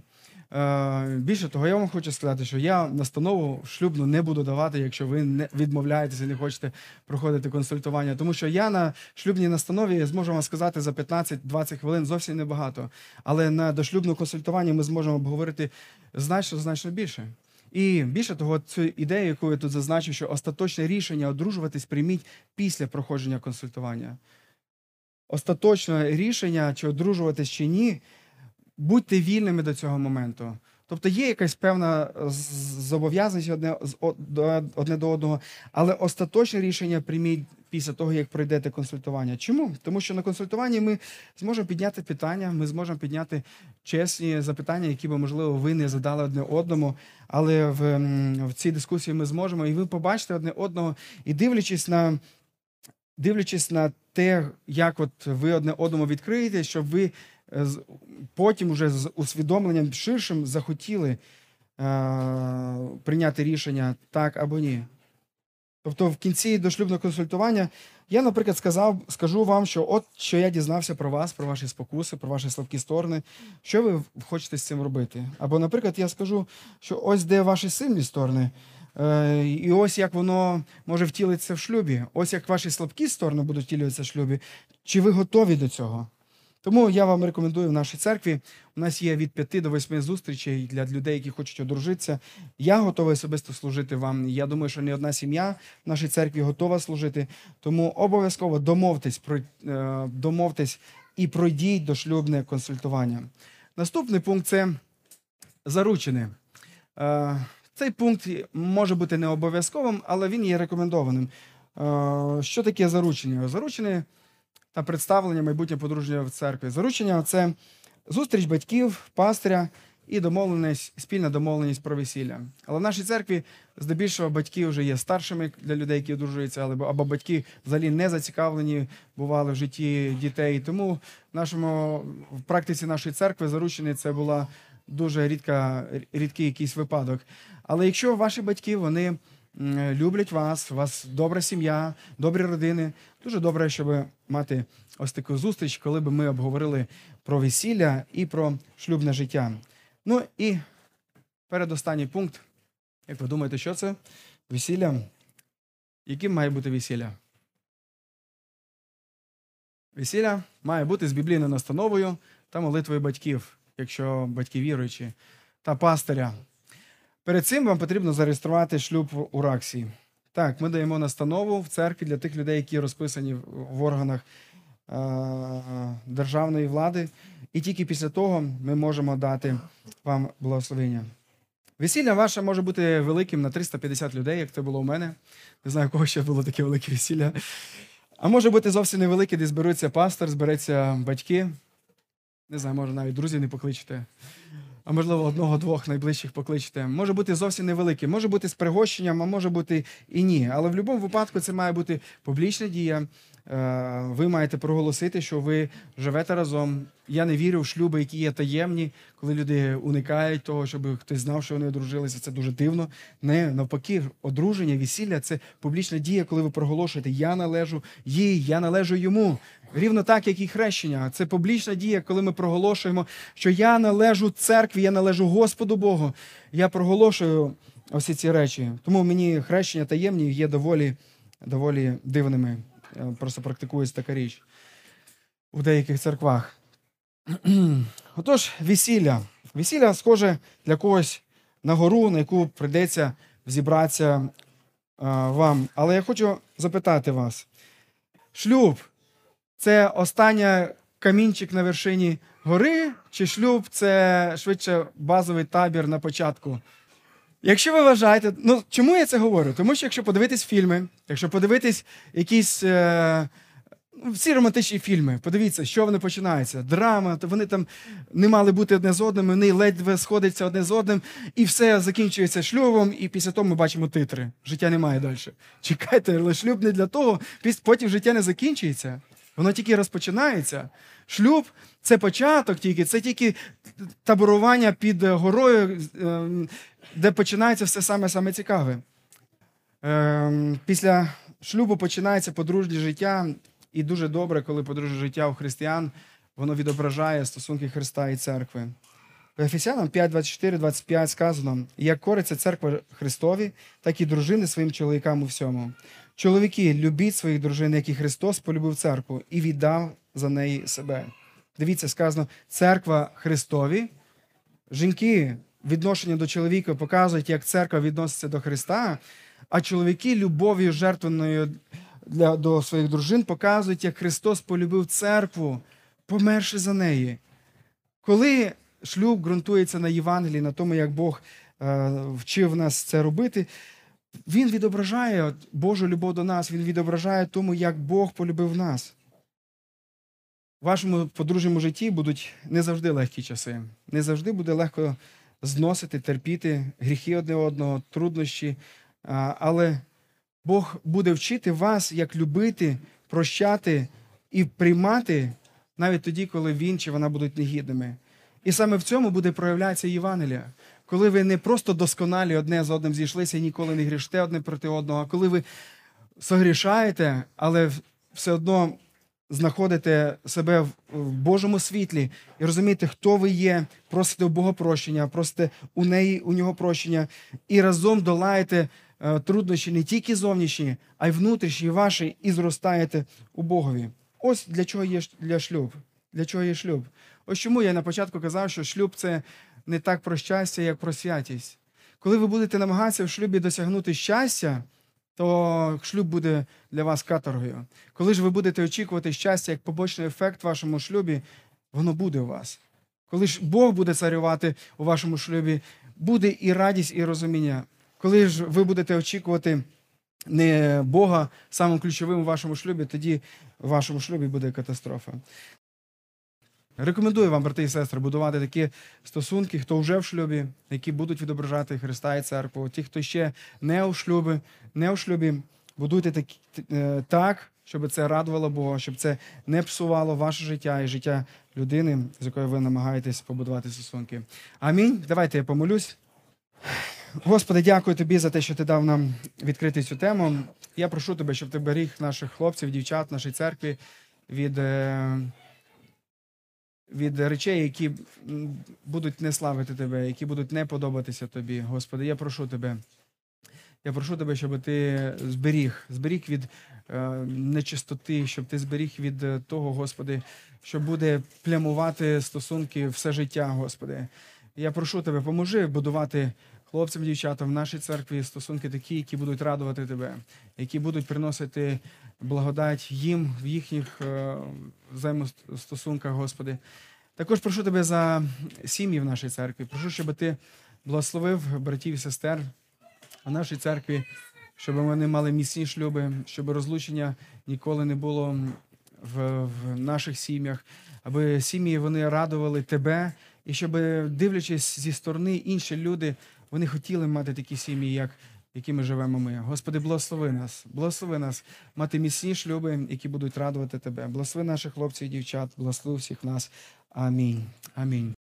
Е, Більше того, я вам хочу сказати, що я настанову шлюбну не буду давати, якщо ви не відмовляєтеся не хочете проходити консультування. Тому що я на шлюбній настанові зможу вам сказати за 15-20 хвилин зовсім небагато. Але на дошлюбне консультування ми зможемо обговорити значно значно більше. І більше того, цю ідею, яку я тут зазначив, що остаточне рішення одружуватись прийміть після проходження консультування. Остаточне рішення, чи одружуватись чи ні, будьте вільними до цього моменту. Тобто є якась певна зобов'язаність одне, одне до одного, але остаточне рішення прийміть після того, як пройдете консультування. Чому? Тому що на консультуванні ми зможемо підняти питання, ми зможемо підняти чесні запитання, які би, можливо, ви не задали одне одному, але в, в цій дискусії ми зможемо, і ви побачите одне одного, і дивлячись на. Дивлячись на те, як от ви одне одному відкриєте, щоб ви е, потім уже з усвідомленням ширшим захотіли е, прийняти рішення так або ні. Тобто в кінці дошлюбного консультування я, наприклад, сказав, скажу вам, що от що я дізнався про вас, про ваші спокуси, про ваші слабкі сторони, що ви хочете з цим робити. Або, наприклад, я скажу, що ось де ваші сильні сторони, е, і ось як воно може втілитися в шлюбі, ось як ваші слабкі сторони будуть втілюватися в шлюбі. Чи ви готові до цього? Тому я вам рекомендую в нашій церкві. У нас є від 5 до 8 зустрічей для людей, які хочуть одружитися. Я готовий особисто служити вам. Я думаю, що не одна сім'я в нашій церкві готова служити. Тому обов'язково домовтесь, е, домовтесь і пройдіть дошлюбне консультування. Наступний пункт це заручини. Е, Цей пункт може бути не обов'язковим, але він є рекомендованим. Е, Що таке заручення? Заручені та представлення майбутнє подружжя в церкві. Заручення це зустріч батьків, пастиря і домовленість, спільна домовленість про весілля. Але в нашій церкві здебільшого батьки вже є старшими для людей, які одружуються, або, або батьки взагалі не зацікавлені бували в житті дітей. Тому в нашому в практиці нашої церкви заручені це була дуже рідка, рідкий якийсь випадок. Але якщо ваші батьки вони люблять вас, у вас добра сім'я, добрі родини, дуже добре, щоб мати ось таку зустріч, коли б ми обговорили про весілля і про шлюбне життя. Ну і передостанній пункт. Як ви думаєте, що це? Весілля? Яким має бути весілля? Весілля має бути з біблійною настановою та молитвою батьків, якщо батьки віруючі, та пастиря. Перед цим вам потрібно зареєструвати шлюб у Раксі. Так, ми даємо настанову в церкві для тих людей, які розписані в органах е- державної влади. І тільки після того ми можемо дати вам благословення. Весілля ваше може бути великим на 350 людей, як це було у мене. Не знаю, у кого ще було таке велике весілля. А може бути зовсім невелике, де зберуться пастор, збереться батьки. Не знаю, може навіть друзів не покличете. А можливо, одного-двох найближчих покличте. Може бути зовсім невелике, може бути з пригощенням, а може бути і ні. Але в будь-якому випадку це має бути публічна дія. Е, Ви маєте проголосити, що ви живете разом. Я не вірю в шлюби, які є таємні, коли люди уникають того, щоб хтось знав, що вони одружилися. Це дуже дивно. Не навпаки, одруження, весілля це публічна дія, коли ви проголошуєте Я належу їй, я належу йому. Рівно так, як і хрещення. Це публічна дія, коли ми проголошуємо, що я належу церкві, я належу Господу Богу. Я проголошую всі ці речі. Тому мені хрещення таємні є доволі, доволі дивними. Е, Просто практикується така річ у деяких церквах. Отож, весілля. Весілля схоже для когось на гору, на яку прийдеться зібратися е, вам. Але я хочу запитати вас: шлюб це остання камінчик на вершині гори, чи шлюб це швидше базовий табір на початку Якщо ви вважаєте, ну чому я це говорю? Тому що якщо подивитись фільми, якщо подивитись якісь е, ну, всі романтичні фільми, подивіться, що вони починаються. Драма, то вони там не мали бути одне з одним, вони ледве сходяться одне з одним, і все закінчується шлюбом, і після того ми бачимо титри. Життя немає далі. Чекайте, але шлюб не для того, потім життя не закінчується. Воно тільки розпочинається. Шлюб це початок тільки, це тільки таборування під е, горою, е, де починається все саме саме цікаве. Е, Після шлюбу починається подружнє життя, і дуже добре, коли подружнє життя у християн воно відображає стосунки Христа і церкви. Ефесянам 5, 24, 25 сказано: як кориться церква Христові, так і дружини своїм чоловікам у всьому. Чоловіки, любіть своїх дружин, як і Христос полюбив церкву і віддав за неї себе. Дивіться, сказано, церква Христові. Жінки відношення до чоловіка показують, як церква відноситься до Христа, а чоловіки любов'ю жертвеною для, до своїх дружин показують, як Христос полюбив церкву, померши за неї. Коли шлюб ґрунтується на Євангелії, на тому, як Бог е, вчив нас це робити, він відображає от, Божу любов до нас, він відображає тому, як Бог полюбив нас. В вашому подружньому житті будуть не завжди легкі часи. Не завжди буде легко зносити, терпіти гріхи одне одного, труднощі. Але Бог буде вчити вас, як любити, прощати і приймати навіть тоді, коли він чи вона будуть негідними. І саме в цьому буде проявлятися Євангелія. Коли ви не просто досконалі одне з одним зійшлися і ніколи не гріште одне проти одного, а коли ви согрішаєте, але все одно знаходите себе в- в Божому світлі і розумієте, хто ви є, просите у Бога прощення, просите у неї, у нього прощення, і разом долаєте е, труднощі не тільки зовнішні, а й внутрішні ваші, і зростаєте у Богові. Ось для чого є для шлюб. Для чого є шлюб? Ось чому я на початку казав, що шлюб це не так про щастя, як про святість. Коли ви будете намагатися в шлюбі досягнути щастя, то шлюб буде для вас каторгою. Коли ж ви будете очікувати щастя як побочний ефект в вашому шлюбі, воно буде у вас. Коли ж Бог буде царювати у вашому шлюбі, буде і радість, і розуміння. Коли ж ви будете очікувати не Бога самим ключовим у вашому шлюбі, тоді в вашому шлюбі буде катастрофа. Рекомендую вам, брати і сестри, будувати такі стосунки, хто вже в шлюбі, які будуть відображати Христа і церкву. Ті, хто ще не у шлюбі, не у шлюбі, будуйте так, е, так, щоб це радувало Бога, щоб це не псувало ваше життя і життя людини, з якою ви намагаєтесь побудувати стосунки. Амінь. Давайте я помолюсь. Господи, дякую тобі за те, що ти дав нам відкрити цю тему. Я прошу тебе, щоб ти беріг наших хлопців, дівчат, нашій церкві від. Від речей, які будуть не славити тебе, які будуть не подобатися тобі. Господи, я прошу тебе. Я прошу тебе, щоб ти зберіг, зберіг від е, нечистоти, щоб ти зберіг від е, того, Господи, що буде плямувати стосунки все життя, Господи. Я прошу тебе, поможи будувати хлопцям, дівчатам в нашій церкві стосунки такі, які будуть радувати тебе, які будуть приносити благодать їм в їхніх е, взаємостосунках, Господи. Також прошу тебе за сім'ї в нашій церкві. Прошу, щоб ти благословив братів і сестер в нашій церкві, щоб вони мали міцні шлюби, щоб розлучення ніколи не було в, в наших сім'ях, аби сім'ї вони радували тебе, і щоб, дивлячись зі сторони, інші люди вони хотіли мати такі сім'ї, як якими живемо ми. Господи, благослови нас, благослови нас мати міцні шлюби, які будуть радувати тебе. Благослови наших хлопців і дівчат, благослови всіх нас. Амінь. Амінь.